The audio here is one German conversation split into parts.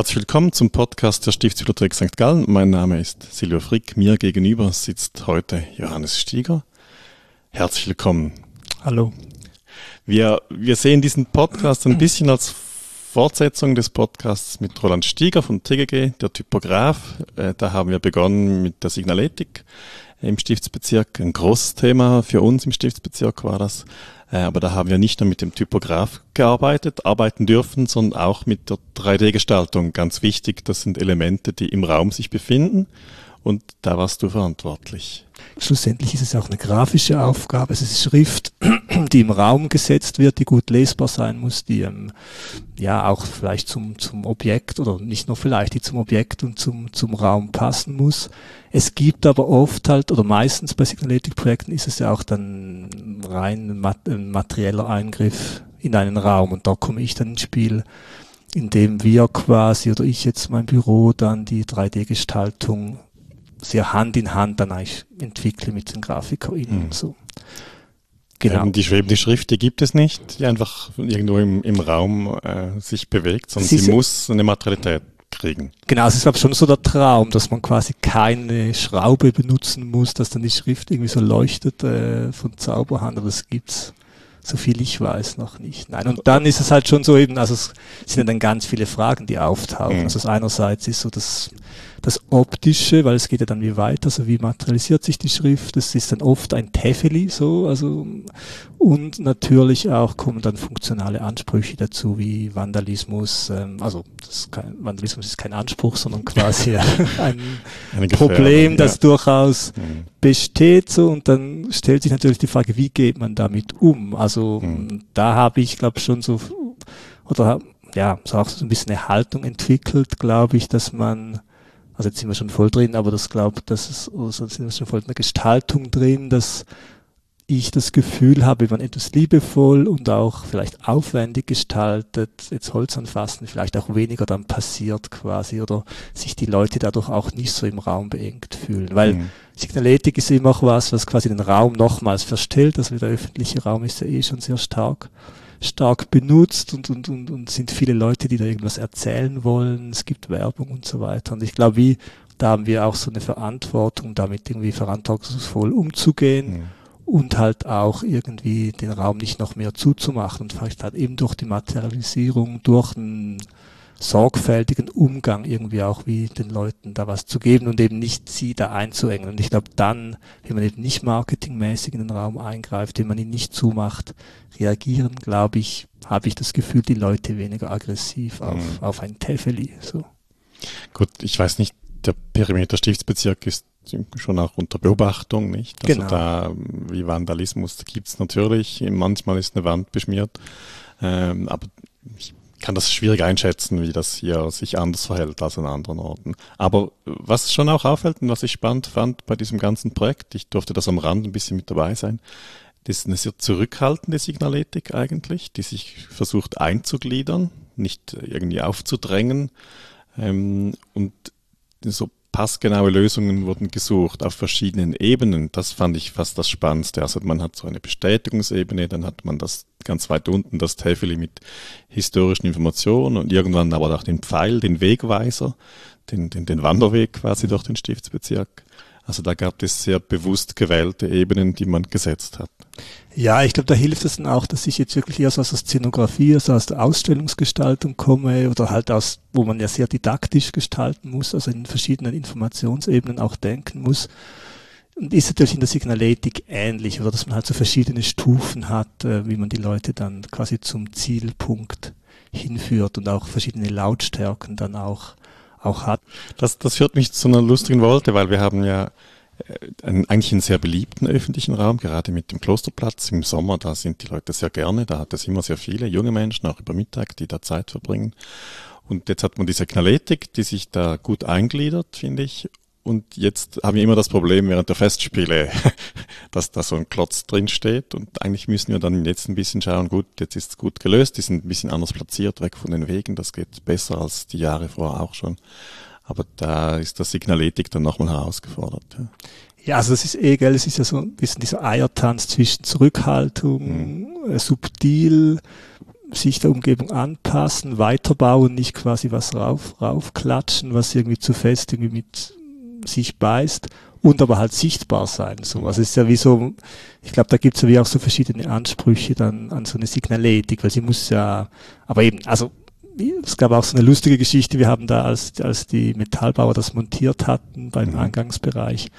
Herzlich willkommen zum Podcast der Stiftsbibliothek St. Gallen. Mein Name ist Silvio Frick. Mir gegenüber sitzt heute Johannes Stieger. Herzlich willkommen. Hallo. Wir, wir sehen diesen Podcast ein bisschen als Fortsetzung des Podcasts mit Roland Stieger von TGG, der Typograf. Äh, da haben wir begonnen mit der Signaletik im Stiftsbezirk. Ein großes Thema für uns im Stiftsbezirk war das. Äh, aber da haben wir nicht nur mit dem Typograf gearbeitet, arbeiten dürfen, sondern auch mit der 3D-Gestaltung. Ganz wichtig, das sind Elemente, die im Raum sich befinden. Und da warst du verantwortlich. Schlussendlich ist es auch eine grafische Aufgabe. Es ist Schrift, die im Raum gesetzt wird, die gut lesbar sein muss, die ähm, ja auch vielleicht zum, zum Objekt oder nicht nur vielleicht, die zum Objekt und zum, zum Raum passen muss. Es gibt aber oft halt, oder meistens bei Signaletik-Projekten ist es ja auch dann rein ein materieller Eingriff in einen Raum und da komme ich dann ins Spiel, indem wir quasi oder ich jetzt mein Büro dann die 3D-Gestaltung sehr Hand in Hand dann eigentlich entwickle mit den GrafikerInnen mhm. und so. Genau. Ähm, die schwebende Schrift, die gibt es nicht, die einfach irgendwo im, im Raum äh, sich bewegt, sondern sie, sie muss eine Materialität kriegen. Genau, es ist glaube schon so der Traum, dass man quasi keine Schraube benutzen muss, dass dann die Schrift irgendwie so leuchtet äh, von Zauberhand, aber das gibt's so viel ich weiß noch nicht. Nein, und dann ist es halt schon so eben, also es sind dann ganz viele Fragen, die auftauchen. Mhm. Also einerseits ist so das das Optische, weil es geht ja dann wie weiter, also wie materialisiert sich die Schrift, das ist dann oft ein Tefeli so, also und natürlich auch kommen dann funktionale Ansprüche dazu, wie Vandalismus, ähm, also das kein, Vandalismus ist kein Anspruch, sondern quasi ein Problem, das ja. durchaus mhm. besteht so und dann stellt sich natürlich die Frage, wie geht man damit um? Also mhm. da habe ich glaube schon so oder ja, so auch so ein bisschen eine Haltung entwickelt, glaube ich, dass man also jetzt sind wir schon voll drin, aber das glaube, das ist, also sind wir schon voll in der Gestaltung drin, dass ich das Gefühl habe, wenn man etwas liebevoll und auch vielleicht aufwendig gestaltet, jetzt Holz anfassen, vielleicht auch weniger dann passiert quasi oder sich die Leute dadurch auch nicht so im Raum beengt fühlen. Weil mhm. Signaletik ist immer auch was, was quasi den Raum nochmals verstellt. Also der öffentliche Raum ist ja eh schon sehr stark stark benutzt und, und, und, und sind viele Leute, die da irgendwas erzählen wollen. Es gibt Werbung und so weiter. Und ich glaube, wie, da haben wir auch so eine Verantwortung, damit irgendwie verantwortungsvoll umzugehen. Mhm und halt auch irgendwie den Raum nicht noch mehr zuzumachen und vielleicht halt eben durch die Materialisierung, durch ein sorgfältigen Umgang irgendwie auch wie den Leuten da was zu geben und eben nicht sie da einzuengen. Und ich glaube dann, wenn man eben nicht marketingmäßig in den Raum eingreift, wenn man ihn nicht zumacht, reagieren, glaube ich, habe ich das Gefühl, die Leute weniger aggressiv auf, mhm. auf ein Tefeli. So. Gut, ich weiß nicht, der Perimeter Stiftsbezirk ist schon auch unter Beobachtung, nicht? Also genau. da, wie Vandalismus gibt's natürlich, manchmal ist eine Wand beschmiert, ähm, aber ich kann das schwierig einschätzen, wie das hier sich anders verhält als an anderen Orten. Aber was schon auch auffällt und was ich spannend fand bei diesem ganzen Projekt, ich durfte das am Rand ein bisschen mit dabei sein, das ist eine sehr zurückhaltende Signaletik eigentlich, die sich versucht einzugliedern, nicht irgendwie aufzudrängen. Ähm, und so passgenaue Lösungen wurden gesucht auf verschiedenen Ebenen. Das fand ich fast das Spannendste. Also man hat so eine Bestätigungsebene, dann hat man das ganz weit unten, das Täfeli mit historischen Informationen und irgendwann aber auch den Pfeil, den Wegweiser, den, den, den Wanderweg quasi durch den Stiftsbezirk. Also da gab es sehr bewusst gewählte Ebenen, die man gesetzt hat. Ja, ich glaube, da hilft es dann auch, dass ich jetzt wirklich eher so aus der Szenografie, also aus der Ausstellungsgestaltung komme oder halt aus, wo man ja sehr didaktisch gestalten muss, also in verschiedenen Informationsebenen auch denken muss. Und ist natürlich in der Signaletik ähnlich, oder dass man halt so verschiedene Stufen hat, äh, wie man die Leute dann quasi zum Zielpunkt hinführt und auch verschiedene Lautstärken dann auch auch hat. Das, das führt mich zu einer lustigen Wolte, weil wir haben ja äh, einen, eigentlich einen sehr beliebten öffentlichen Raum, gerade mit dem Klosterplatz im Sommer, da sind die Leute sehr gerne, da hat es immer sehr viele junge Menschen, auch über Mittag, die da Zeit verbringen. Und jetzt hat man diese Knaletik, die sich da gut eingliedert, finde ich. Und jetzt haben wir immer das Problem während der Festspiele, dass da so ein Klotz drin steht. Und eigentlich müssen wir dann jetzt ein bisschen schauen, gut, jetzt ist es gut gelöst, die sind ein bisschen anders platziert, weg von den Wegen. Das geht besser als die Jahre vorher auch schon. Aber da ist das Signaletik dann nochmal herausgefordert. Ja. Ja, also das ist eh, gell, es ist ja so ein bisschen dieser Eiertanz zwischen Zurückhaltung, mhm. äh, subtil, sich der Umgebung anpassen, weiterbauen, nicht quasi was rauf, raufklatschen, was irgendwie zu fest irgendwie mit sich beißt und aber halt sichtbar sein. So. Also es ist ja wie so, ich glaube, da gibt es ja wie auch so verschiedene Ansprüche dann an so eine Signaletik, weil sie muss ja, aber eben, also es gab auch so eine lustige Geschichte, wir haben da, als, als die Metallbauer das montiert hatten beim mhm. Eingangsbereich,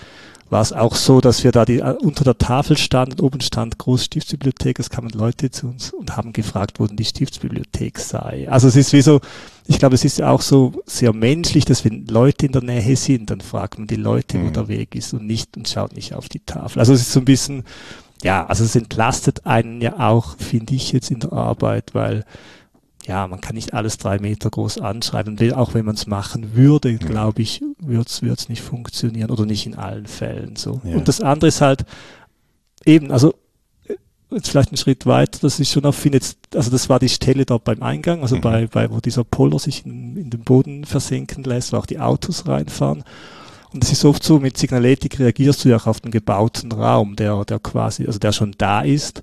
war es auch so, dass wir da die, äh, unter der Tafel standen, oben stand Großstiftsbibliothek, es kamen Leute zu uns und haben gefragt, wo denn die Stiftsbibliothek sei. Also es ist wie so, ich glaube, es ist ja auch so sehr menschlich, dass wenn Leute in der Nähe sind, dann fragt man die Leute, wo mhm. der Weg ist und nicht und schaut nicht auf die Tafel. Also es ist so ein bisschen, ja, also es entlastet einen ja auch, finde ich jetzt in der Arbeit, weil ja, man kann nicht alles drei Meter groß anschreiben. Auch wenn man es machen würde, glaube ich, würde es nicht funktionieren oder nicht in allen Fällen so. Ja. Und das andere ist halt eben, also jetzt vielleicht einen Schritt weiter, das ist schon auf finde jetzt, also das war die Stelle dort beim Eingang, also mhm. bei, bei, wo dieser Poller sich in, in den Boden versenken lässt, wo auch die Autos reinfahren. Und es ist oft so, mit Signaletik reagierst du ja auch auf den gebauten Raum, der, der quasi, also der schon da ist.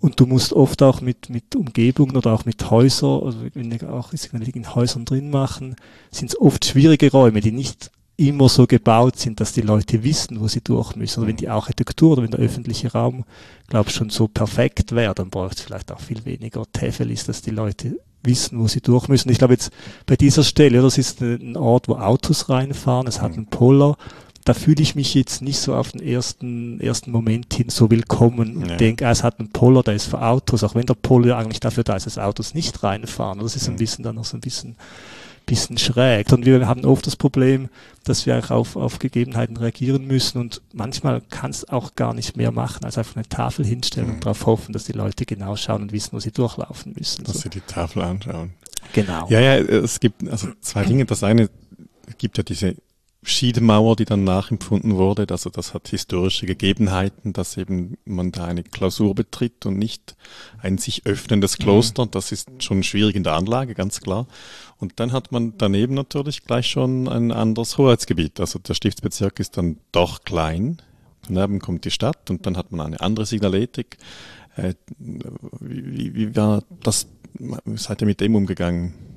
Und du musst oft auch mit, mit Umgebungen oder auch mit Häusern, also wenn wir auch in Häusern drin machen, sind es oft schwierige Räume, die nicht immer so gebaut sind, dass die Leute wissen, wo sie durch müssen. Oder wenn die Architektur oder wenn der öffentliche Raum, glaube ich, schon so perfekt wäre, dann braucht es vielleicht auch viel weniger Tefelis, dass die Leute wissen, wo sie durch müssen. Ich glaube jetzt bei dieser Stelle, das ist ein Ort, wo Autos reinfahren, es hat einen Poller, da fühle ich mich jetzt nicht so auf den ersten, ersten Moment hin so willkommen und ja. denke, ah, es hat einen Poller, der ist für Autos, auch wenn der Poller eigentlich dafür da ist, dass Autos nicht reinfahren. Das ist ein bisschen dann noch so ein bisschen bisschen schräg. Und wir haben oft das Problem, dass wir auch auf, auf Gegebenheiten reagieren müssen und manchmal kann es auch gar nicht mehr machen, als einfach eine Tafel hinstellen mhm. und darauf hoffen, dass die Leute genau schauen und wissen, wo sie durchlaufen müssen. Dass so. sie die Tafel anschauen. Genau. Ja, ja, es gibt also zwei Dinge. Das eine gibt ja diese Schiedemauer, die dann nachempfunden wurde. Also das hat historische Gegebenheiten, dass eben man da eine Klausur betritt und nicht ein sich öffnendes Kloster. Mhm. Das ist schon schwierig in der Anlage, ganz klar. Und dann hat man daneben natürlich gleich schon ein anderes Hoheitsgebiet. Also der Stiftsbezirk ist dann doch klein. Daneben kommt die Stadt und dann hat man eine andere Signaletik. Äh, wie, wie war das? Seid ihr mit dem umgegangen?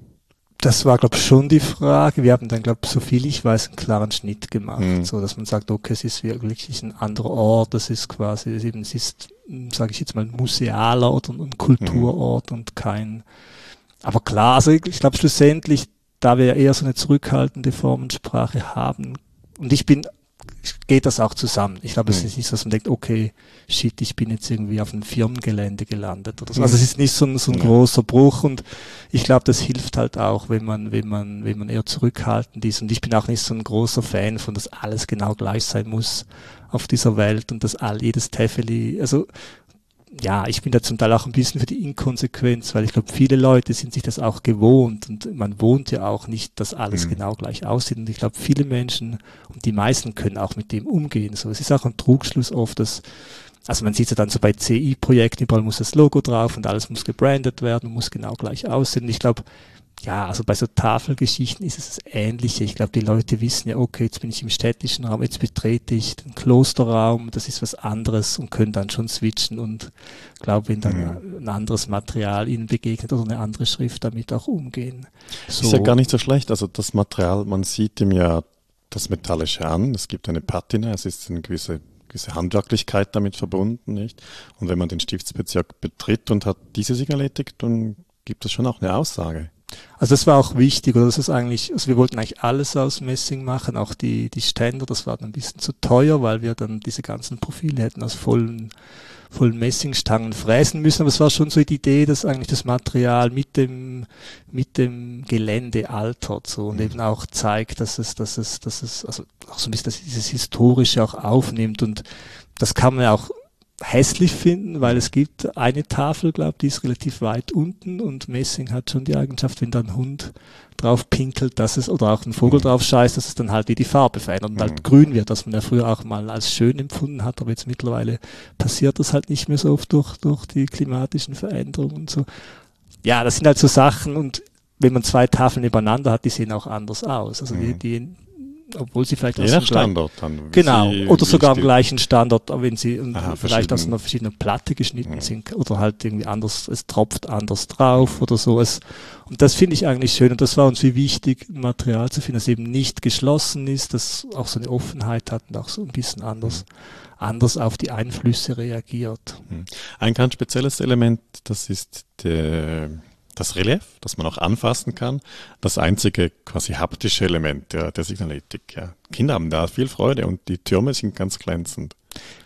Das war, glaube ich, schon die Frage. Wir haben dann, glaube ich, so viel ich weiß, einen klaren Schnitt gemacht, mhm. so dass man sagt, okay, es ist wirklich ein anderer Ort, das ist quasi, es eben, es ist, sage ich jetzt mal, ein musealer oder ein Kulturort mhm. und kein, aber klar, also ich, ich glaube schlussendlich, da wir ja eher so eine zurückhaltende Formensprache haben, und ich bin geht das auch zusammen. Ich glaube, mhm. es ist nicht so, dass man denkt, okay, shit, ich bin jetzt irgendwie auf einem Firmengelände gelandet oder so. Mhm. Also es ist nicht so ein, so ein ja. großer Bruch und ich glaube, das hilft halt auch, wenn man, wenn man, wenn man eher zurückhaltend ist. Und ich bin auch nicht so ein großer Fan von, dass alles genau gleich sein muss auf dieser Welt und dass all jedes Tefeli, also ja, ich bin da zum Teil auch ein bisschen für die Inkonsequenz, weil ich glaube, viele Leute sind sich das auch gewohnt und man wohnt ja auch nicht, dass alles mhm. genau gleich aussieht. Und ich glaube, viele Menschen und die meisten können auch mit dem umgehen. So, es ist auch ein Trugschluss oft, dass also man sieht ja dann so bei CI-Projekten, überall muss das Logo drauf und alles muss gebrandet werden, muss genau gleich aussehen. Und ich glaube, ja, also bei so Tafelgeschichten ist es das Ähnliche. Ich glaube, die Leute wissen ja, okay, jetzt bin ich im städtischen Raum, jetzt betrete ich den Klosterraum, das ist was anderes und können dann schon switchen und glaube, wenn dann mhm. ein anderes Material ihnen begegnet oder eine andere Schrift damit auch umgehen. So. Ist ja gar nicht so schlecht. Also das Material, man sieht ihm ja das Metallische an. Es gibt eine Patina, es ist eine gewisse gewisse Handwerklichkeit damit verbunden, nicht? Und wenn man den Stiftsbezirk betritt und hat diese Signaletik, dann gibt es schon auch eine Aussage. Also das war auch wichtig, oder? Das ist eigentlich, also wir wollten eigentlich alles aus Messing machen, auch die, die Ständer, das war dann ein bisschen zu teuer, weil wir dann diese ganzen Profile hätten aus vollen, vollen Messingstangen fräsen müssen, aber es war schon so die Idee, dass eigentlich das Material mit dem, mit dem Gelände altert, so, und eben auch zeigt, dass es, dass es, dass es, also auch so ein bisschen, dass dieses Historische auch aufnimmt. Und das kann man ja auch hässlich finden, weil es gibt eine Tafel, glaube die ist relativ weit unten und Messing hat schon die Eigenschaft, wenn da ein Hund drauf pinkelt, dass es, oder auch ein Vogel mhm. drauf scheißt, dass es dann halt wie die Farbe verändert und halt mhm. halt grün wird, was man ja früher auch mal als schön empfunden hat, aber jetzt mittlerweile passiert das halt nicht mehr so oft durch, durch die klimatischen Veränderungen und so. Ja, das sind halt so Sachen und wenn man zwei Tafeln nebeneinander hat, die sehen auch anders aus. Also mhm. die, die obwohl sie vielleicht Je nach Standort dann. Genau, oder sogar am gleichen Standort, wenn sie Aha, vielleicht aus einer verschiedenen Platte geschnitten ja. sind oder halt irgendwie anders, es tropft anders drauf oder so. Es, und das finde ich eigentlich schön und das war uns wie wichtig, ein Material zu finden, das eben nicht geschlossen ist, das auch so eine Offenheit hat und auch so ein bisschen anders, mhm. anders auf die Einflüsse reagiert. Mhm. Ein ganz spezielles Element, das ist der das Relief, das man auch anfassen kann, das einzige quasi haptische Element der, der Signaletik. Ja. Kinder haben da viel Freude und die Türme sind ganz glänzend.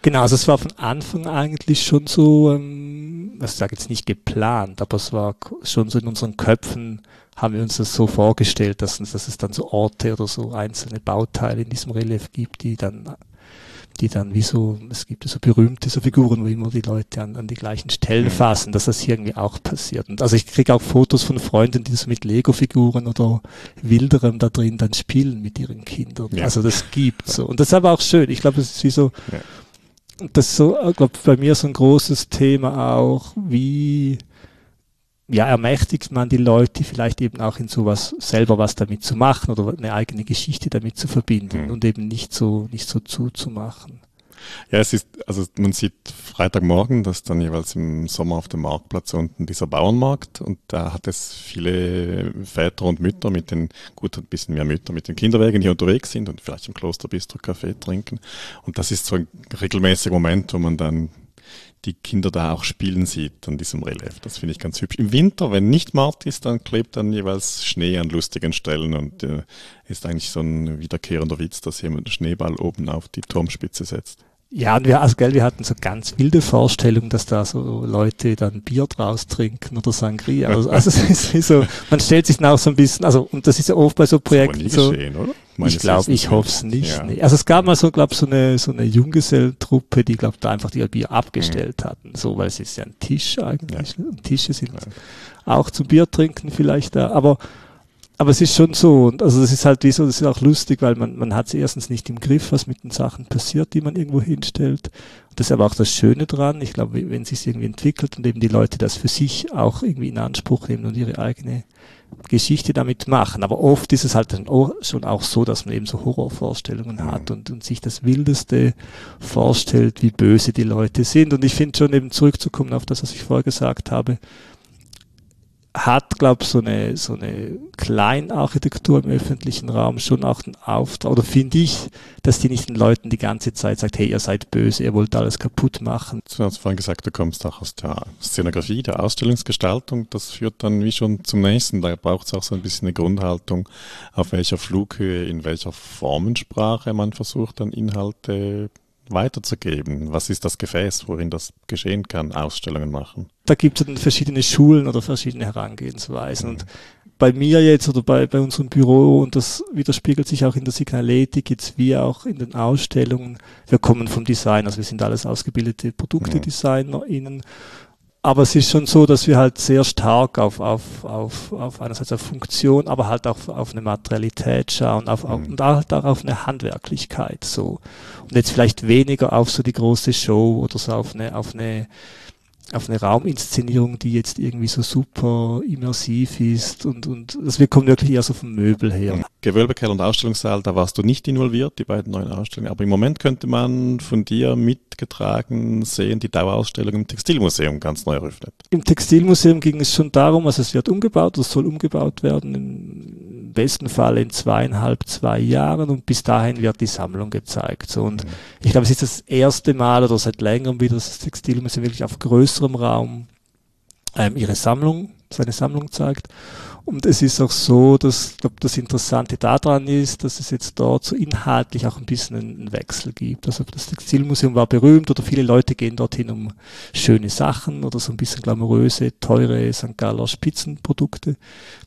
Genau, also es war von Anfang eigentlich schon so, ähm, also ich sage jetzt nicht geplant, aber es war schon so in unseren Köpfen, haben wir uns das so vorgestellt, dass, dass es dann so Orte oder so einzelne Bauteile in diesem Relief gibt, die dann die dann wie so, es gibt so berühmte so Figuren, wo immer die Leute an, an die gleichen Stellen mhm. fassen, dass das hier irgendwie auch passiert. Und also ich kriege auch Fotos von Freunden, die so mit Lego-Figuren oder Wilderem da drin dann spielen mit ihren Kindern. Ja. Also das gibt so. Und das ist aber auch schön. Ich glaube, das ist wie so, ja. das ist so, ich glaube, bei mir so ein großes Thema auch, wie, ja, ermächtigt man die Leute vielleicht eben auch in sowas selber was damit zu machen oder eine eigene Geschichte damit zu verbinden mhm. und eben nicht so, nicht so zuzumachen. Ja, es ist, also man sieht Freitagmorgen, dass dann jeweils im Sommer auf dem Marktplatz unten dieser Bauernmarkt und da hat es viele Väter und Mütter mit den, gut, ein bisschen mehr Mütter mit den Kinderwegen, die unterwegs sind und vielleicht im Klosterbistro Kaffee trinken. Und das ist so ein regelmäßiger Moment, wo man dann die Kinder da auch spielen sieht an diesem Relief. Das finde ich ganz hübsch. Im Winter, wenn nicht Mart ist, dann klebt dann jeweils Schnee an lustigen Stellen und äh, ist eigentlich so ein wiederkehrender Witz, dass jemand einen Schneeball oben auf die Turmspitze setzt. Ja, und wir, also, gell, wir hatten so ganz wilde Vorstellungen, dass da so Leute dann Bier draus trinken oder Sangria. Also, also es ist so, man stellt sich dann auch so ein bisschen, also, und das ist ja oft bei so Projekten so. Geschehen, oder? ich glaube, ich hoffe es nicht. Ja. Nee. Also es gab mal so, glaube so eine so eine Junggesellentruppe, die glaube da einfach die Bier abgestellt mhm. hatten, so weil es ist ja ein Tisch eigentlich. Ja. Tische sind ja. auch zum Bier trinken vielleicht da, aber aber es ist schon so, und also das ist halt wie so, das ist auch lustig, weil man, man hat es erstens nicht im Griff, was mit den Sachen passiert, die man irgendwo hinstellt. Das ist aber auch das Schöne dran. Ich glaube, wenn es sich irgendwie entwickelt und eben die Leute das für sich auch irgendwie in Anspruch nehmen und ihre eigene Geschichte damit machen. Aber oft ist es halt dann auch schon auch so, dass man eben so Horrorvorstellungen hat und, und sich das Wildeste vorstellt, wie böse die Leute sind. Und ich finde schon eben zurückzukommen auf das, was ich vorher gesagt habe, hat, glaube ich, so eine, so eine Kleinarchitektur im öffentlichen Raum schon auch den Auftrag, oder finde ich, dass die nicht den Leuten die ganze Zeit sagt, hey, ihr seid böse, ihr wollt alles kaputt machen. Du hast vorhin gesagt, du kommst auch aus der Szenografie, der Ausstellungsgestaltung. Das führt dann wie schon zum nächsten. Da braucht es auch so ein bisschen eine Grundhaltung, auf welcher Flughöhe, in welcher Formensprache man versucht, dann Inhalte weiterzugeben? Was ist das Gefäß, worin das geschehen kann, Ausstellungen machen? Da gibt es dann verschiedene Schulen oder verschiedene Herangehensweisen. Mhm. Und bei mir jetzt oder bei, bei unserem Büro, und das widerspiegelt sich auch in der Signaletik, jetzt wie auch in den Ausstellungen, wir kommen vom Design, also wir sind alles ausgebildete ProduktedesignerInnen aber es ist schon so, dass wir halt sehr stark auf, auf, auf, auf einerseits auf Funktion, aber halt auch auf eine Materialität schauen auf, auf, mhm. und halt auch auf eine Handwerklichkeit so. Und jetzt vielleicht weniger auf so die große Show oder so auf eine, auf eine auf eine Rauminszenierung, die jetzt irgendwie so super immersiv ist und, und also wir kommen wirklich eher so vom Möbel her. Gewölbekeller und Ausstellungssaal, da warst du nicht involviert, die beiden neuen Ausstellungen, aber im Moment könnte man von dir mitgetragen sehen, die Dauerausstellung im Textilmuseum ganz neu eröffnet. Im Textilmuseum ging es schon darum, also es wird umgebaut, es soll umgebaut werden, besten Fall in zweieinhalb, zwei Jahren und bis dahin wird die Sammlung gezeigt. So, und mhm. ich glaube, es ist das erste Mal oder seit längerem wieder das Textilmuseum wirklich auf größer größerem Raum ähm, ihre Sammlung, seine Sammlung zeigt. Und es ist auch so, dass ich glaube, das Interessante daran ist, dass es jetzt dort so inhaltlich auch ein bisschen einen Wechsel gibt. Also das Textilmuseum war berühmt oder viele Leute gehen dorthin, um schöne Sachen oder so ein bisschen glamouröse, teure St. Galler Spitzenprodukte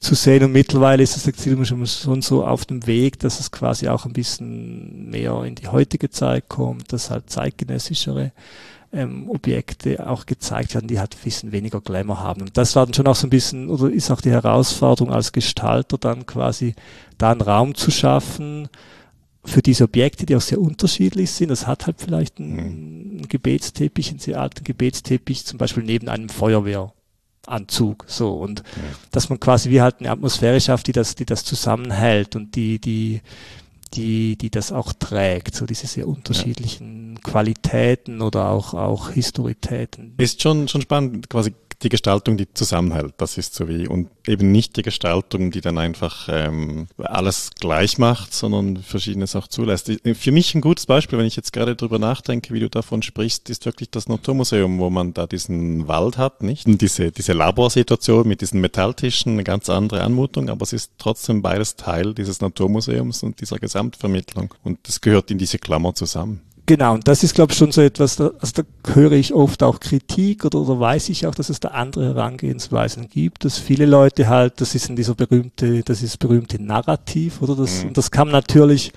zu sehen. Und mittlerweile ist das Textilmuseum schon so auf dem Weg, dass es quasi auch ein bisschen mehr in die heutige Zeit kommt, dass halt zeitgenössischere ähm, Objekte auch gezeigt werden, die halt ein bisschen weniger Glamour haben. Und das war dann schon auch so ein bisschen, oder ist auch die Herausforderung als Gestalter dann quasi da einen Raum zu schaffen für diese Objekte, die auch sehr unterschiedlich sind. Das hat halt vielleicht einen, einen Gebetsteppich, einen sehr alten Gebetsteppich, zum Beispiel neben einem Feuerwehranzug, so und ja. dass man quasi wie halt eine Atmosphäre schafft, die das, die das zusammenhält und die, die die, die das auch trägt, so diese sehr unterschiedlichen ja. Qualitäten oder auch, auch Historitäten. Ist schon, schon spannend, quasi die Gestaltung, die zusammenhält. Das ist so wie, und eben nicht die Gestaltung, die dann einfach ähm, alles gleich macht, sondern Verschiedenes auch zulässt. Für mich ein gutes Beispiel, wenn ich jetzt gerade drüber nachdenke, wie du davon sprichst, ist wirklich das Naturmuseum, wo man da diesen Wald hat, nicht? Und diese, diese Laborsituation mit diesen Metalltischen, eine ganz andere Anmutung, aber es ist trotzdem beides Teil dieses Naturmuseums und dieser Gesamtvermittlung. Und das gehört in diese Klammer zusammen. Genau, und das ist, glaube ich, schon so etwas, da, also da höre ich oft auch Kritik oder, oder weiß ich auch, dass es da andere Herangehensweisen gibt, dass viele Leute halt, das ist in dieser berühmte, das ist berühmte Narrativ, oder das, mhm. und das kann man natürlich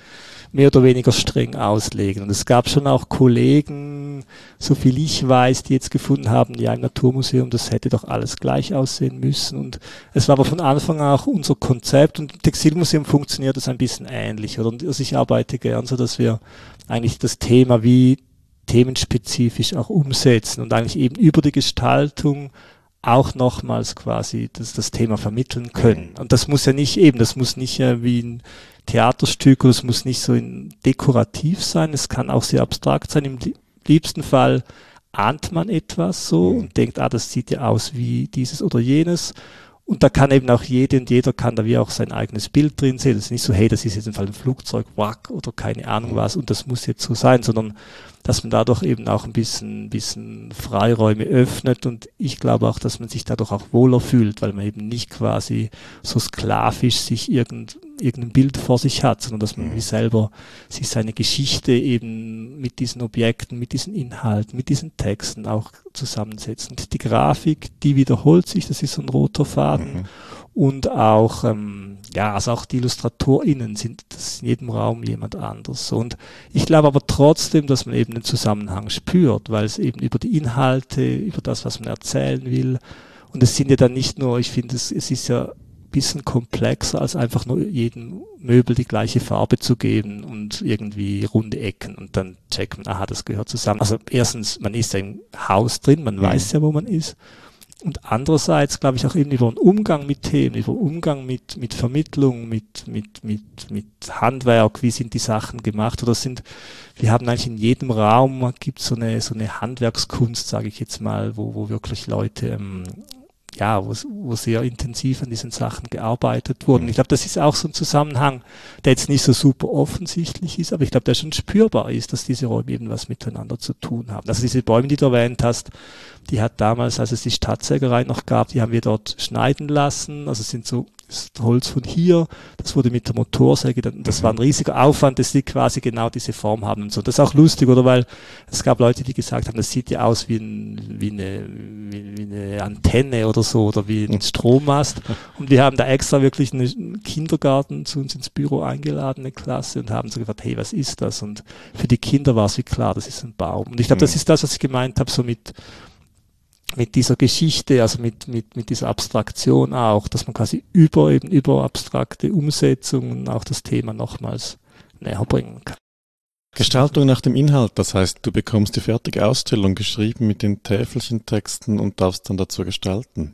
mehr oder weniger streng auslegen. Und es gab schon auch Kollegen, so viel ich weiß, die jetzt gefunden haben, ja, im Naturmuseum, das hätte doch alles gleich aussehen müssen. Und es war aber von Anfang an auch unser Konzept und im Textilmuseum funktioniert das ein bisschen ähnlich. Oder? Und also ich arbeite gern so, dass wir eigentlich das Thema wie themenspezifisch auch umsetzen und eigentlich eben über die Gestaltung auch nochmals quasi das, das Thema vermitteln können. Und das muss ja nicht eben, das muss nicht ja wie ein Theaterstück oder es muss nicht so in dekorativ sein, es kann auch sehr abstrakt sein. Im liebsten Fall ahnt man etwas so und denkt, ah, das sieht ja aus wie dieses oder jenes und da kann eben auch jede und jeder kann da wie auch sein eigenes Bild drin sehen. Das ist nicht so, hey, das ist jetzt im Fall ein Flugzeug, wack oder keine Ahnung was und das muss jetzt so sein, sondern dass man dadurch eben auch ein bisschen, bisschen Freiräume öffnet und ich glaube auch, dass man sich dadurch auch wohler fühlt, weil man eben nicht quasi so sklavisch sich irgend, irgendein Bild vor sich hat, sondern dass man mhm. wie selber sich seine Geschichte eben mit diesen Objekten, mit diesen Inhalten, mit diesen Texten auch zusammensetzt. Und die Grafik, die wiederholt sich, das ist so ein roter Faden. Mhm und auch, ähm, ja, also auch die IllustratorInnen sind das in jedem Raum jemand anders. Und ich glaube aber trotzdem, dass man eben den Zusammenhang spürt, weil es eben über die Inhalte, über das, was man erzählen will, und es sind ja dann nicht nur, ich finde, es, es ist ja ein bisschen komplexer, als einfach nur jedem Möbel die gleiche Farbe zu geben und irgendwie runde Ecken und dann checkt man, aha, das gehört zusammen. Also erstens, man ist ja im Haus drin, man mhm. weiß ja, wo man ist. Und andererseits, glaube ich, auch eben über den Umgang mit Themen, über Umgang mit, mit Vermittlung, mit, mit, mit, mit Handwerk, wie sind die Sachen gemacht? Oder sind, wir haben eigentlich in jedem Raum, gibt so eine, so eine Handwerkskunst, sage ich jetzt mal, wo, wo wirklich Leute ähm, ja, wo, wo sehr intensiv an diesen Sachen gearbeitet wurden. Ich glaube, das ist auch so ein Zusammenhang, der jetzt nicht so super offensichtlich ist, aber ich glaube, der schon spürbar ist, dass diese Räume eben was miteinander zu tun haben. Also diese Bäume, die du erwähnt hast, die hat damals, als es die Stadtsägerei noch gab, die haben wir dort schneiden lassen. Also sind so das Holz von hier, das wurde mit der Motorsäge, das war ein riesiger Aufwand, dass die quasi genau diese Form haben und so. Das ist auch lustig, oder? Weil es gab Leute, die gesagt haben, das sieht ja aus wie, ein, wie, eine, wie, wie eine Antenne oder so, oder wie ein Strommast. Und wir haben da extra wirklich einen Kindergarten zu uns ins Büro eingeladen, eine Klasse, und haben so gefragt, hey, was ist das? Und für die Kinder war es wie klar, das ist ein Baum. Und ich glaube, das mhm. ist das, was ich gemeint habe, so mit, mit dieser Geschichte, also mit, mit, mit dieser Abstraktion auch, dass man quasi über eben über abstrakte Umsetzungen auch das Thema nochmals näher bringen kann. Gestaltung nach dem Inhalt, das heißt, du bekommst die fertige Ausstellung geschrieben mit den Täfelchentexten und darfst dann dazu gestalten.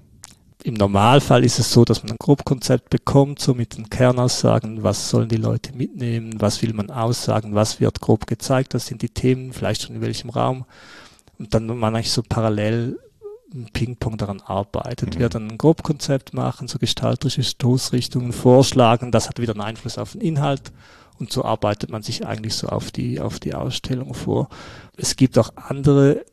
Im Normalfall ist es so, dass man ein Grobkonzept bekommt, so mit den Kernaussagen, was sollen die Leute mitnehmen, was will man aussagen, was wird grob gezeigt, das sind die Themen, vielleicht schon in welchem Raum. Und dann man eigentlich so parallel Ping-Pong daran arbeitet. Mhm. Wir dann ein Grobkonzept machen, so gestalterische Stoßrichtungen vorschlagen. Das hat wieder einen Einfluss auf den Inhalt. Und so arbeitet man sich eigentlich so auf die, auf die Ausstellung vor. Es gibt auch andere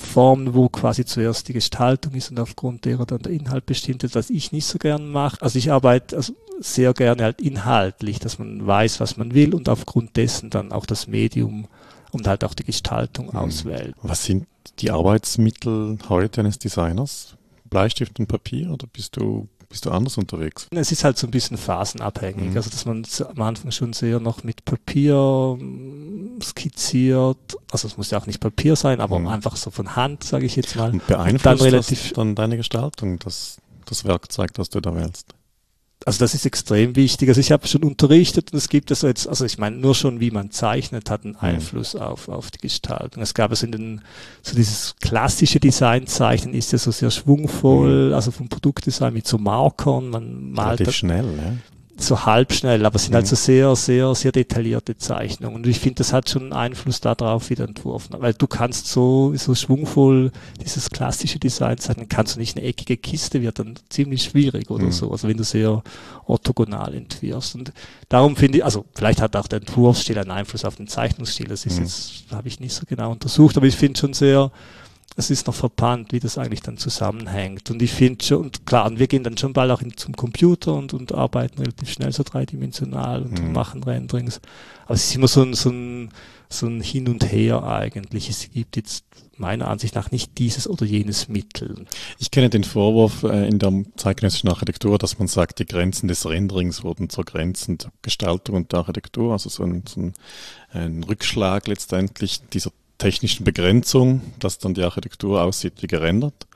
Formen, wo quasi zuerst die Gestaltung ist und aufgrund derer dann der Inhalt bestimmt ist, was ich nicht so gern mache. Also ich arbeite also sehr gerne halt inhaltlich, dass man weiß, was man will und aufgrund dessen dann auch das Medium und halt auch die Gestaltung mhm. auswählt. Was sind die Arbeitsmittel heute eines Designers? Bleistift und Papier oder bist du bist du anders unterwegs? Es ist halt so ein bisschen phasenabhängig. Mhm. Also, dass man am Anfang schon sehr noch mit Papier mm, skizziert. Also, es muss ja auch nicht Papier sein, aber mhm. einfach so von Hand, sage ich jetzt mal. Und beeinflusst und dann relativ das dann deine Gestaltung, das, das Werkzeug, das du da wählst? Also das ist extrem wichtig. Also ich habe schon unterrichtet und es gibt also jetzt, also ich meine, nur schon wie man zeichnet, hat einen. Einfluss auf, auf die Gestaltung. Es gab also in den, so dieses klassische Designzeichnen ist ja so sehr schwungvoll, mhm. also vom Produktdesign mit so Markern, man malt. Relativ schnell, ja so halb schnell, aber es sind halt mhm. so sehr, sehr, sehr detaillierte Zeichnungen. Und ich finde, das hat schon einen Einfluss darauf, wie der Entwurf, weil du kannst so, so schwungvoll dieses klassische Design zeichnen, kannst du nicht eine eckige Kiste, wird dann ziemlich schwierig oder mhm. so. Also wenn du sehr orthogonal entwirfst. Und darum finde ich, also vielleicht hat auch der Entwurfsstil einen Einfluss auf den Zeichnungsstil, das ist mhm. jetzt, habe ich nicht so genau untersucht, aber ich finde schon sehr, es ist noch verpannt, wie das eigentlich dann zusammenhängt. Und ich finde schon, und klar, und wir gehen dann schon bald auch in, zum Computer und, und arbeiten relativ schnell so dreidimensional und mhm. machen Renderings. Aber es ist immer so ein, so ein, so ein Hin und Her eigentlich. Es gibt jetzt meiner Ansicht nach nicht dieses oder jenes Mittel. Ich kenne den Vorwurf äh, in der zeitgenössischen Architektur, dass man sagt, die Grenzen des Renderings wurden zur Grenzen der Gestaltung und der Architektur, also so ein, so ein, ein Rückschlag letztendlich dieser technischen Begrenzung, dass dann die Architektur aussieht wie gerendert.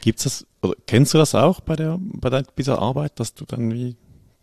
Gibt's das, oder kennst du das auch bei der, bei der, dieser Arbeit, dass du dann wie,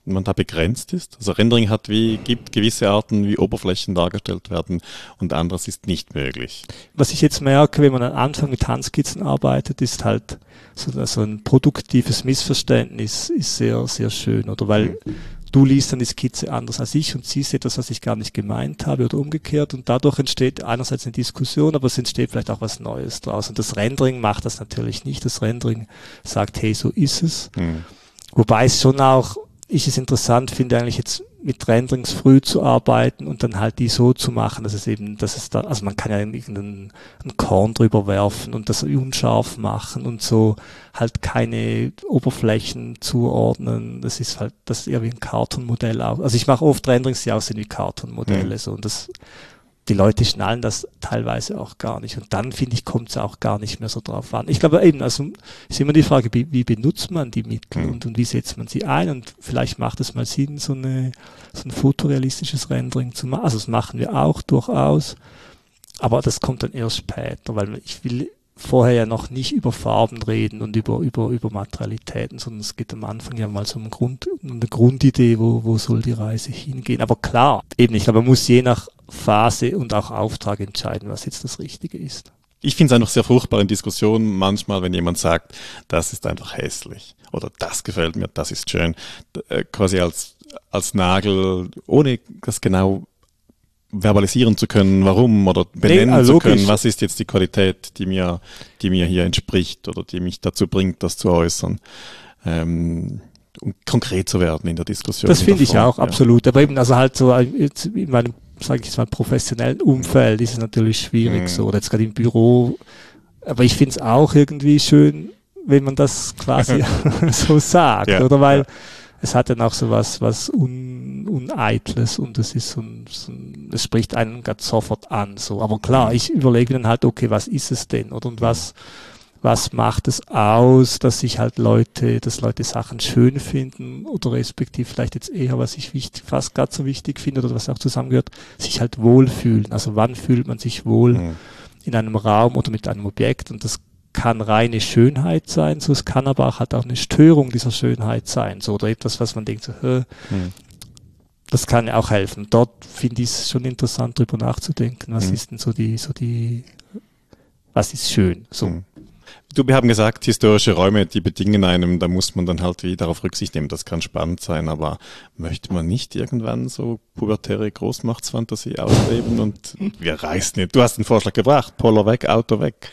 man da begrenzt ist? Also Rendering hat wie, gibt gewisse Arten, wie Oberflächen dargestellt werden und anderes ist nicht möglich. Was ich jetzt merke, wenn man am Anfang mit Handskizzen arbeitet, ist halt so, so ein produktives Missverständnis ist sehr, sehr schön, oder weil mhm du liest dann die Skizze anders als ich und siehst etwas, was ich gar nicht gemeint habe oder umgekehrt und dadurch entsteht einerseits eine Diskussion, aber es entsteht vielleicht auch was Neues draus und das Rendering macht das natürlich nicht. Das Rendering sagt, hey, so ist es. Mhm. Wobei es schon auch ich es interessant finde, eigentlich jetzt mit Renderings früh zu arbeiten und dann halt die so zu machen, dass es eben, dass es da, also man kann ja irgendeinen einen Korn drüber werfen und das unscharf machen und so halt keine Oberflächen zuordnen. Das ist halt, das ist eher wie ein Cartoon-Modell auch. Also ich mache oft Renderings, die aussehen wie Cartoon-Modelle, mhm. so und das die Leute schnallen das teilweise auch gar nicht. Und dann, finde ich, kommt es auch gar nicht mehr so drauf an. Ich glaube eben, also ist immer die Frage, wie, wie benutzt man die Mittel mhm. und, und wie setzt man sie ein? Und vielleicht macht es mal Sinn, so, eine, so ein fotorealistisches Rendering zu machen. Also das machen wir auch durchaus. Aber das kommt dann erst später, weil ich will vorher ja noch nicht über Farben reden und über, über, über Materialitäten, sondern es geht am Anfang ja mal so um Grund, eine Grundidee, wo, wo soll die Reise hingehen. Aber klar, eben nicht, aber man muss je nach Phase und auch Auftrag entscheiden, was jetzt das Richtige ist. Ich finde es einfach sehr furchtbar in Diskussionen manchmal, wenn jemand sagt, das ist einfach hässlich oder das gefällt mir, das ist schön, äh, quasi als, als Nagel, ohne das genau verbalisieren zu können, warum oder benennen nee, also zu können, was ist jetzt die Qualität, die mir, die mir hier entspricht oder die mich dazu bringt, das zu äußern. Ähm, um konkret zu werden in der Diskussion. Das finde ich auch, ja. absolut. Aber eben, also halt so jetzt in meinem, sage ich jetzt mal, professionellen Umfeld ist es natürlich schwierig mhm. so, oder jetzt gerade im Büro. Aber ich finde es auch irgendwie schön, wenn man das quasi so sagt, ja, oder? Weil ja. es hat dann auch so was, was un Uneitles und es ist so ein, so ein es spricht einen ganz sofort an. So. Aber klar, ich überlege dann halt, okay, was ist es denn? Oder und was, was macht es aus, dass sich halt Leute, dass Leute Sachen schön finden oder respektive vielleicht jetzt eher, was ich wichtig, fast gerade so wichtig finde oder was auch zusammengehört, sich halt wohlfühlen. Also wann fühlt man sich wohl mhm. in einem Raum oder mit einem Objekt und das kann reine Schönheit sein, so es kann aber auch halt auch eine Störung dieser Schönheit sein, so oder etwas, was man denkt, so, hä, mhm das kann auch helfen. Dort finde ich es schon interessant, darüber nachzudenken. Was mhm. ist denn so die, so die, was ist schön? So. Mhm. Du, wir haben gesagt, historische Räume, die bedingen einem, da muss man dann halt wie darauf Rücksicht nehmen. Das kann spannend sein, aber möchte man nicht irgendwann so pubertäre Großmachtsfantasie ausleben und wir reißen nicht. Du hast einen Vorschlag gebracht, Polo weg, Auto weg.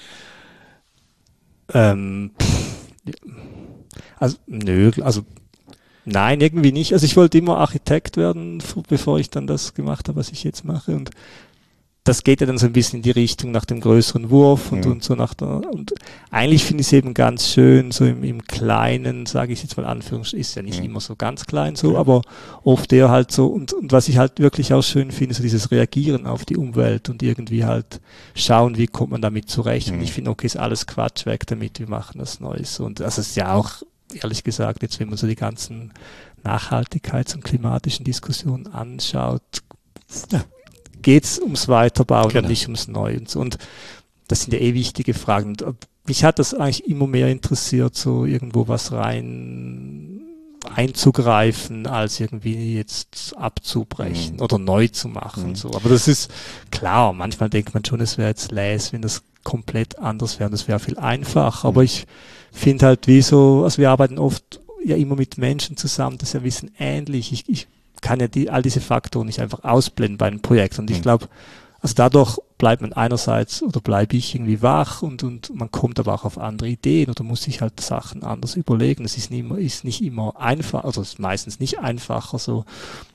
Ähm, also, nö, also Nein, irgendwie nicht. Also ich wollte immer Architekt werden, bevor ich dann das gemacht habe, was ich jetzt mache. Und das geht ja dann so ein bisschen in die Richtung nach dem größeren Wurf und, ja. und so nach der, und eigentlich finde ich es eben ganz schön, so im, im Kleinen, sage ich jetzt mal Anführungs, ist ja nicht ja. immer so ganz klein so, ja. aber oft eher halt so, und, und was ich halt wirklich auch schön finde, so dieses Reagieren auf die Umwelt und irgendwie halt schauen, wie kommt man damit zurecht. Und ich finde, okay, ist alles Quatsch weg damit, wir machen das Neues. Und das ist ja auch ehrlich gesagt, jetzt wenn man so die ganzen Nachhaltigkeits- und klimatischen Diskussionen anschaut, ja. geht es ums Weiterbauen genau. und nicht ums Neue. Und, und das sind ja eh wichtige Fragen. Und mich hat das eigentlich immer mehr interessiert, so irgendwo was rein einzugreifen, als irgendwie jetzt abzubrechen mhm. oder neu zu machen. Mhm. So. Aber das ist klar, manchmal denkt man schon, es wäre jetzt läs, wenn das komplett anders wäre. Das wäre viel einfacher. Mhm. Aber ich finde halt wie so, also wir arbeiten oft ja immer mit Menschen zusammen, das ist ja ein bisschen ähnlich. Ich, ich kann ja die, all diese Faktoren nicht einfach ausblenden bei einem Projekt. Und ich mhm. glaube, also dadurch bleibt man einerseits oder bleibe ich irgendwie wach und, und man kommt aber auch auf andere Ideen oder muss sich halt Sachen anders überlegen. Es ist nicht immer, ist nicht immer einfach, also es ist meistens nicht einfacher so.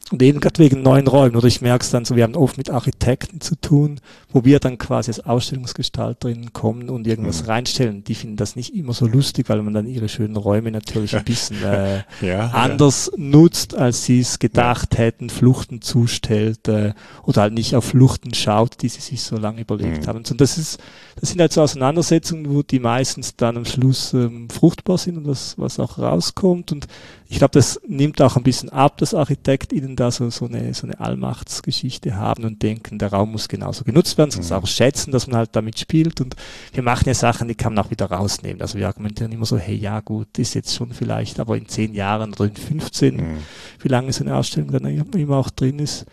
Und eben gerade wegen neuen Räumen, oder ich merke es dann so, wir haben oft mit Architekten zu tun, wo wir dann quasi als Ausstellungsgestalterinnen kommen und irgendwas mhm. reinstellen. Die finden das nicht immer so lustig, weil man dann ihre schönen Räume natürlich ein bisschen äh, ja, anders ja. nutzt, als sie es gedacht ja. hätten, Fluchten zustellt äh, oder halt nicht auf Fluchten schaut, die sie sich so lange überlegt mhm. haben. Und das ist, das sind halt so Auseinandersetzungen, wo die meistens dann am Schluss ähm, fruchtbar sind und was, was auch rauskommt. Und ich glaube, das nimmt auch ein bisschen ab, dass ArchitektInnen da so, so, eine, so eine Allmachtsgeschichte haben und denken, der Raum muss genauso genutzt werden, sonst mhm. auch schätzen, dass man halt damit spielt. Und wir machen ja Sachen, die kann man auch wieder rausnehmen. Also wir argumentieren immer so, hey, ja gut, ist jetzt schon vielleicht, aber in zehn Jahren oder in 15, mhm. wie lange so eine Ausstellung dann immer auch drin ist,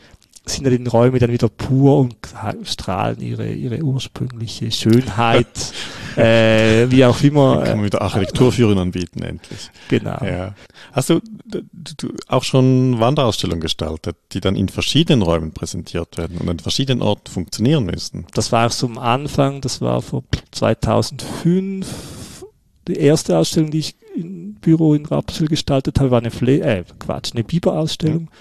sind ja die Räume dann wieder pur und strahlen ihre, ihre ursprüngliche Schönheit, äh, wie auch immer. Dann kann man wieder Architekturführung anbieten, endlich. Genau. Ja. Hast du, du auch schon Wanderausstellungen gestaltet, die dann in verschiedenen Räumen präsentiert werden und an verschiedenen Orten funktionieren müssen? Das war auch so am Anfang, das war vor 2005 die erste Ausstellung, die ich im Büro in Rapsel gestaltet habe, war eine Fle äh, Quatsch, eine Biberausstellung. Ja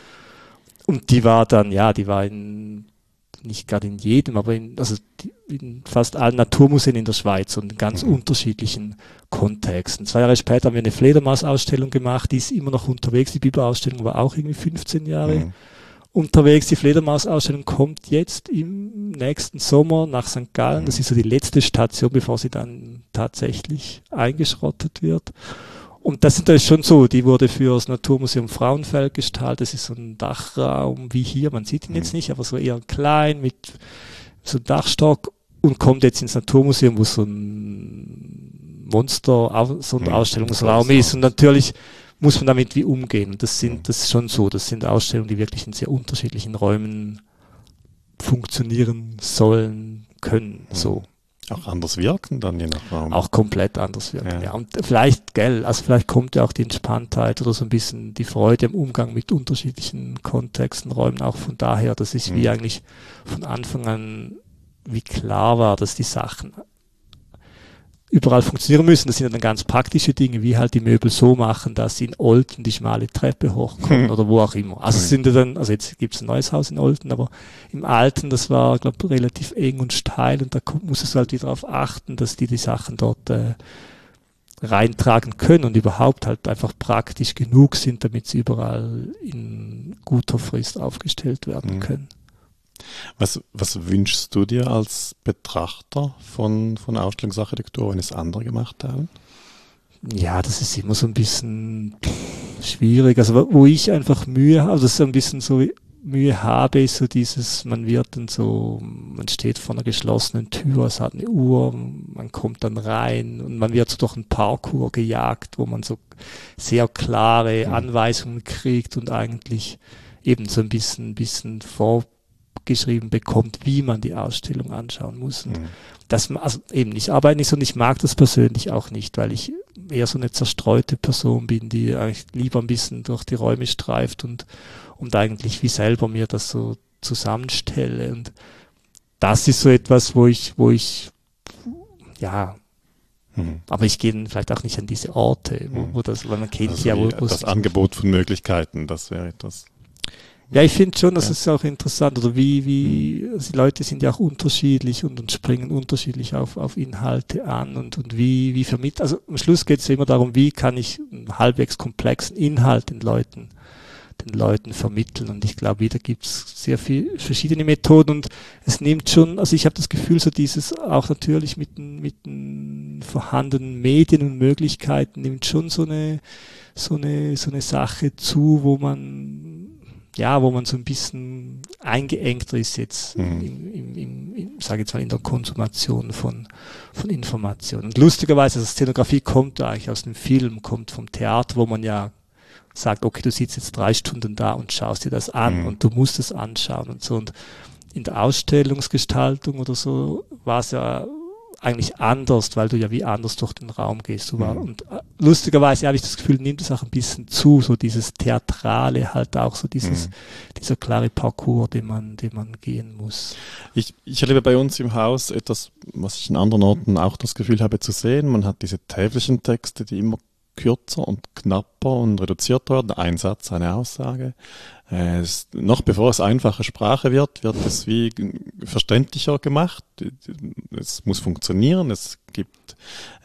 und die war dann, ja, die war in, nicht gerade in jedem, aber in, also in fast allen Naturmuseen in der Schweiz und in ganz mhm. unterschiedlichen Kontexten. Zwei Jahre später haben wir eine Fledermaus-Ausstellung gemacht, die ist immer noch unterwegs. Die Biberausstellung war auch irgendwie 15 Jahre mhm. unterwegs. Die Fledermaus-Ausstellung kommt jetzt im nächsten Sommer nach St. Gallen. Das mhm. ist so die letzte Station, bevor sie dann tatsächlich eingeschrottet wird. Und das sind da schon so, die wurde für das Naturmuseum Frauenfeld gestaltet. Das ist so ein Dachraum wie hier, man sieht ihn jetzt mhm. nicht, aber so eher klein mit so einem Dachstock und kommt jetzt ins Naturmuseum, wo so ein Monster, so ein mhm. Ausstellungsraum ist. Und natürlich muss man damit wie umgehen. Das sind, mhm. das ist schon so, das sind Ausstellungen, die wirklich in sehr unterschiedlichen Räumen funktionieren sollen, können, so. Auch anders wirken dann je nach Raum. Auch komplett anders wirken, ja. ja. Und vielleicht, gell, also vielleicht kommt ja auch die Entspanntheit oder so ein bisschen die Freude im Umgang mit unterschiedlichen Kontexten, Räumen auch von daher, dass ich mhm. wie eigentlich von Anfang an wie klar war, dass die Sachen überall funktionieren müssen. Das sind dann ganz praktische Dinge, wie halt die Möbel so machen, dass sie in Olten die schmale Treppe hochkommen hm. oder wo auch immer. Also hm. sind dann, also jetzt gibt es ein neues Haus in Olten, aber im Alten, das war, glaube ich, relativ eng und steil und da muss es halt wieder darauf achten, dass die die Sachen dort äh, reintragen können und überhaupt halt einfach praktisch genug sind, damit sie überall in guter Frist aufgestellt werden hm. können. Was, was wünschst du dir als Betrachter von, von Ausstellungsarchitektur, wenn es andere gemacht haben? Ja, das ist immer so ein bisschen schwierig. Also wo ich einfach Mühe habe, also das ist ein bisschen so Mühe habe, ist so dieses, man wird dann so, man steht vor einer geschlossenen Tür, es hat eine Uhr, man kommt dann rein und man wird so durch ein Parkour gejagt, wo man so sehr klare mhm. Anweisungen kriegt und eigentlich eben so ein bisschen, bisschen vor, geschrieben bekommt, wie man die Ausstellung anschauen muss. Und mhm. das, also eben, ich arbeite nicht so und ich mag das persönlich auch nicht, weil ich eher so eine zerstreute Person bin, die eigentlich lieber ein bisschen durch die Räume streift und, und eigentlich wie selber mir das so zusammenstelle. Und das ist so etwas, wo ich, wo ich, ja, mhm. aber ich gehe vielleicht auch nicht an diese Orte, wo, wo das, weil man kennt also ja, wo, das Angebot von Möglichkeiten, das wäre etwas. Ja, ich finde schon, das ja. ist auch interessant. Oder wie, wie, also die Leute sind ja auch unterschiedlich und, und springen unterschiedlich auf, auf Inhalte an und, und wie, wie vermittelt. Also am Schluss geht es immer darum, wie kann ich einen halbwegs komplexen Inhalt den Leuten, den Leuten vermitteln. Und ich glaube, wieder gibt es sehr viel verschiedene Methoden und es nimmt schon, also ich habe das Gefühl, so dieses auch natürlich mit den, mit den vorhandenen Medien und Möglichkeiten nimmt schon so eine, so eine, so eine Sache zu, wo man ja, wo man so ein bisschen eingeengter ist jetzt, mhm. im, im, im, im sage jetzt mal, in der Konsumation von, von Informationen. Und lustigerweise, also Szenografie kommt eigentlich aus dem Film, kommt vom Theater, wo man ja sagt, okay, du sitzt jetzt drei Stunden da und schaust dir das an mhm. und du musst es anschauen und so. Und in der Ausstellungsgestaltung oder so war es ja eigentlich anders, weil du ja wie anders durch den Raum gehst. Mhm. und äh, lustigerweise habe ich das Gefühl, nimmt es auch ein bisschen zu, so dieses Theatrale, halt auch so dieses, mhm. dieser klare Parcours, den man, den man gehen muss. Ich, ich erlebe bei uns im Haus etwas, was ich in anderen Orten auch das Gefühl habe zu sehen. Man hat diese täglichen Texte, die immer kürzer und knapper und reduziert werden. Ein Satz, eine Aussage. Äh, es, noch bevor es einfache Sprache wird, wird es wie verständlicher gemacht. Es muss funktionieren. Es gibt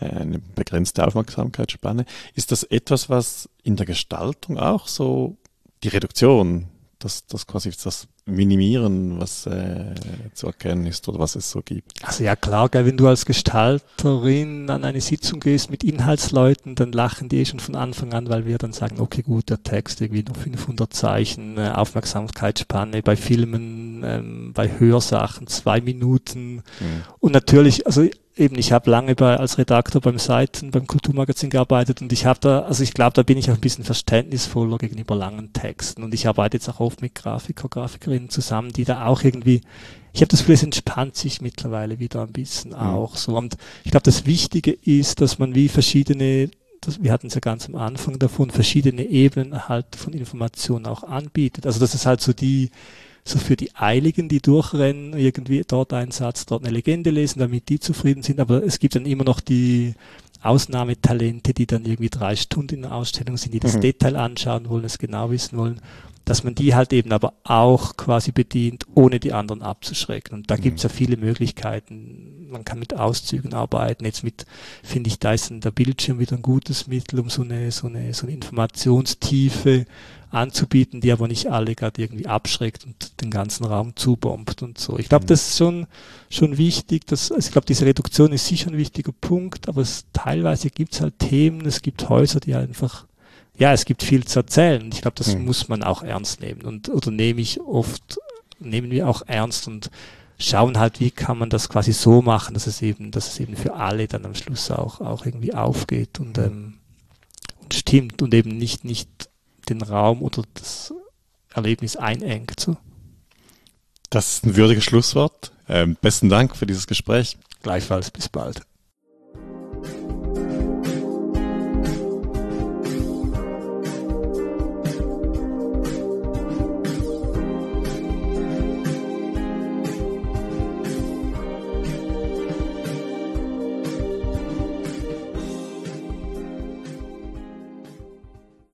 äh, eine begrenzte Aufmerksamkeitsspanne. Ist das etwas, was in der Gestaltung auch so die Reduktion das, das quasi das Minimieren, was äh, zu erkennen ist oder was es so gibt. Also ja klar, gell, wenn du als Gestalterin an eine Sitzung gehst mit Inhaltsleuten, dann lachen die eh schon von Anfang an, weil wir dann sagen, okay gut, der Text irgendwie nur 500 Zeichen, äh, Aufmerksamkeitsspanne bei Filmen, ähm, bei Hörsachen zwei Minuten mhm. und natürlich, also eben, ich habe lange bei, als Redakteur beim Seiten, beim Kulturmagazin gearbeitet und ich habe da, also ich glaube, da bin ich auch ein bisschen verständnisvoller gegenüber langen Texten und ich arbeite jetzt auch oft mit Grafiker, Grafikerinnen zusammen, die da auch irgendwie, ich habe das Gefühl, es entspannt sich mittlerweile wieder ein bisschen mhm. auch so und ich glaube, das Wichtige ist, dass man wie verschiedene das, wir hatten es ja ganz am Anfang davon, verschiedene Ebenen halt von Informationen auch anbietet. Also das ist halt so die, so für die Eiligen, die durchrennen, irgendwie dort einen Satz, dort eine Legende lesen, damit die zufrieden sind. Aber es gibt dann immer noch die Ausnahmetalente, die dann irgendwie drei Stunden in der Ausstellung sind, die das mhm. Detail anschauen wollen, es genau wissen wollen, dass man die halt eben aber auch quasi bedient, ohne die anderen abzuschrecken. Und da mhm. gibt es ja viele Möglichkeiten. Man kann mit Auszügen arbeiten. Jetzt mit, finde ich, da ist der Bildschirm wieder ein gutes Mittel, um so eine, so eine, so eine Informationstiefe anzubieten, die aber nicht alle gerade irgendwie abschreckt und den ganzen Raum zubombt und so. Ich glaube, mhm. das ist schon, schon wichtig. Dass, also ich glaube, diese Reduktion ist sicher ein wichtiger Punkt, aber es, teilweise gibt es halt Themen, es gibt Häuser, die einfach, ja, es gibt viel zu erzählen. Ich glaube, das mhm. muss man auch ernst nehmen und oder nehme ich oft, nehmen wir auch ernst und schauen halt, wie kann man das quasi so machen, dass es eben, dass es eben für alle dann am Schluss auch, auch irgendwie aufgeht und, mhm. ähm, und stimmt und eben nicht, nicht den Raum oder das Erlebnis einengt. So. Das ist ein würdiges Schlusswort. Ähm, besten Dank für dieses Gespräch. Gleichfalls, bis bald.